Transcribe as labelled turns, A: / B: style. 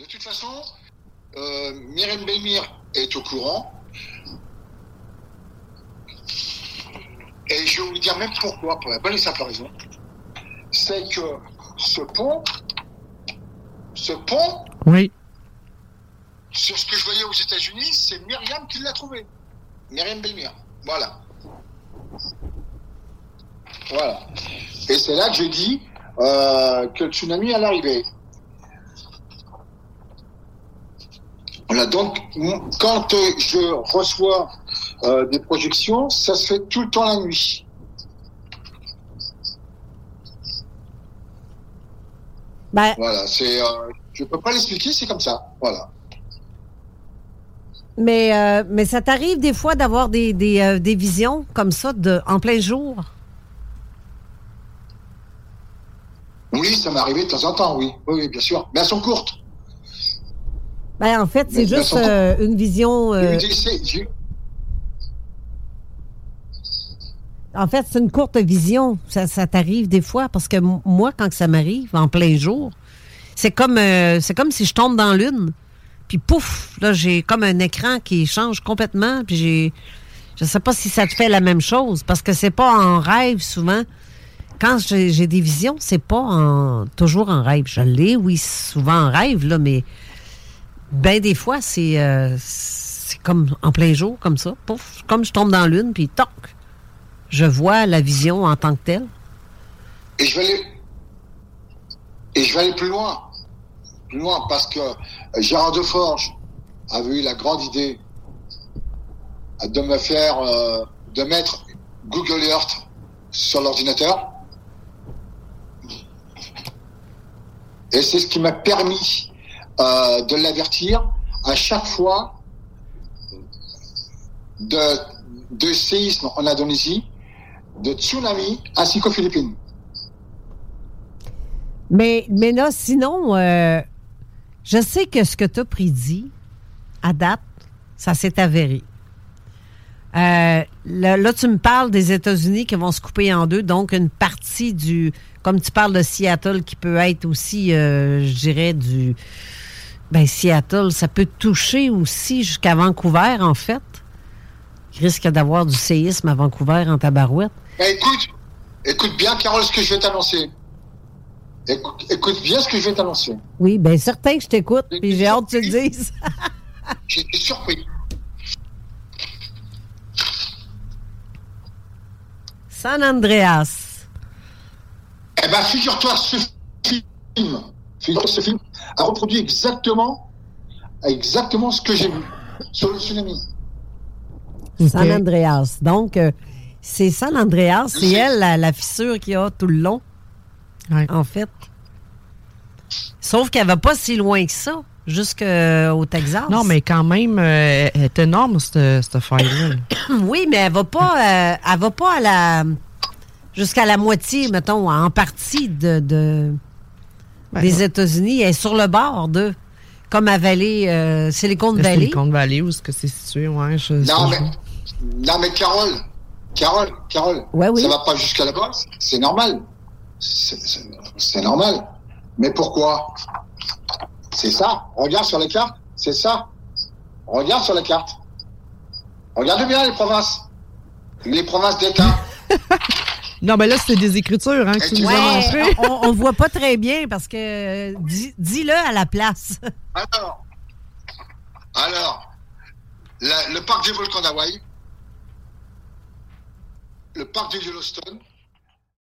A: De toute façon, euh, Myriam Belmire est au courant. Et je vais vous dire même pourquoi, pour la bonne et simple raison. C'est que ce pont, ce pont,
B: Oui.
A: sur ce que je voyais aux États-Unis, c'est Myriam qui l'a trouvé. Myriam Belmire. Voilà. Voilà. Et c'est là que je dis euh, que le tsunami allait arriver. Voilà, donc quand euh, je reçois euh, des projections, ça se fait tout le temps la nuit.
C: Ben,
A: Voilà, c'est, euh, je peux pas l'expliquer, c'est comme ça. Voilà.
C: mais, euh, mais ça t'arrive des fois d'avoir des, des, des visions comme ça de, en plein jour?
A: Oui, ça m'est arrivé de temps en temps, oui, oui, oui, bien sûr. Mais elles sont courtes.
C: Ben, en fait, c'est juste euh, une vision. euh, en fait, c'est une courte vision. Ça, ça t'arrive des fois parce que moi, quand ça m'arrive en plein jour, c'est comme, euh, c'est comme si je tombe dans l'une. Puis pouf, là, j'ai comme un écran qui change complètement. Puis j'ai. Je sais pas si ça te fait la même chose parce que c'est pas en rêve souvent. Quand j'ai j'ai des visions, c'est pas en, toujours en rêve. Je l'ai, oui, souvent en rêve, là, mais ben des fois, c'est euh, comme en plein jour, comme ça. Pouf, comme je tombe dans l'une, puis toc, je vois la vision en tant que telle.
A: Et je vais aller, et je vais aller plus loin, plus loin, parce que euh, Gérard Deforge avait eu la grande idée de me faire, euh, de mettre Google Earth sur l'ordinateur. Et c'est ce qui m'a permis euh, de l'avertir à chaque fois de, de séisme en Indonésie, de tsunami ainsi qu'aux Philippines.
C: Mais, mais là, sinon, euh, je sais que ce que tu as prédit, à date, ça s'est avéré. Euh, là, tu me parles des États-Unis qui vont se couper en deux, donc une partie du, comme tu parles de Seattle, qui peut être aussi, euh, je dirais, du, ben Seattle, ça peut toucher aussi jusqu'à Vancouver, en fait. Il risque d'avoir du séisme à Vancouver en tabarouette.
A: Ben, écoute, écoute bien, Carole, ce que je vais t'annoncer. Écoute, écoute bien ce que je vais t'annoncer.
C: Oui, bien certain que je t'écoute, puis j'ai hâte que tu le dises.
A: J'ai été surpris.
C: San Andreas.
A: Eh ben, figure-toi, ce film, ce film a reproduit exactement, exactement ce que j'ai vu sur le tsunami.
C: San Andreas. Donc, euh, c'est San Andreas, c'est elle, la, la fissure qu'il y a tout le long, en fait. Sauf qu'elle va pas si loin que ça, jusqu'au Texas.
B: Non, mais quand même, euh, elle est énorme, cette, cette faille-là.
C: oui, mais elle va pas, euh, elle va pas à la jusqu'à la moitié, mettons, en partie de, de-
B: Ben,
C: des. États-Unis. Elle est sur le bord de, comme à Valley, euh, Silicon Valley.
B: Silicon Valley, où est-ce que c'est situé, ouais. Je,
A: Non, mais, non, mais Carole, Carole, Carole,
C: Ouais, oui.
A: ça va pas jusqu'à là-bas, c'est normal. C'est- C'est c'est normal. Mais pourquoi? C'est ça. Regarde sur la carte, c'est ça. Regarde sur la carte. Regarde bien les provinces. Les provinces d'État.
B: Non, mais là, c'est des écritures hein, que tu nous as
C: Ouais, on, on voit pas très bien parce que euh, dis- dis-le à la place.
A: Alors, alors la- le parc des volcans d'Hawaï, le parc de Yellowstone,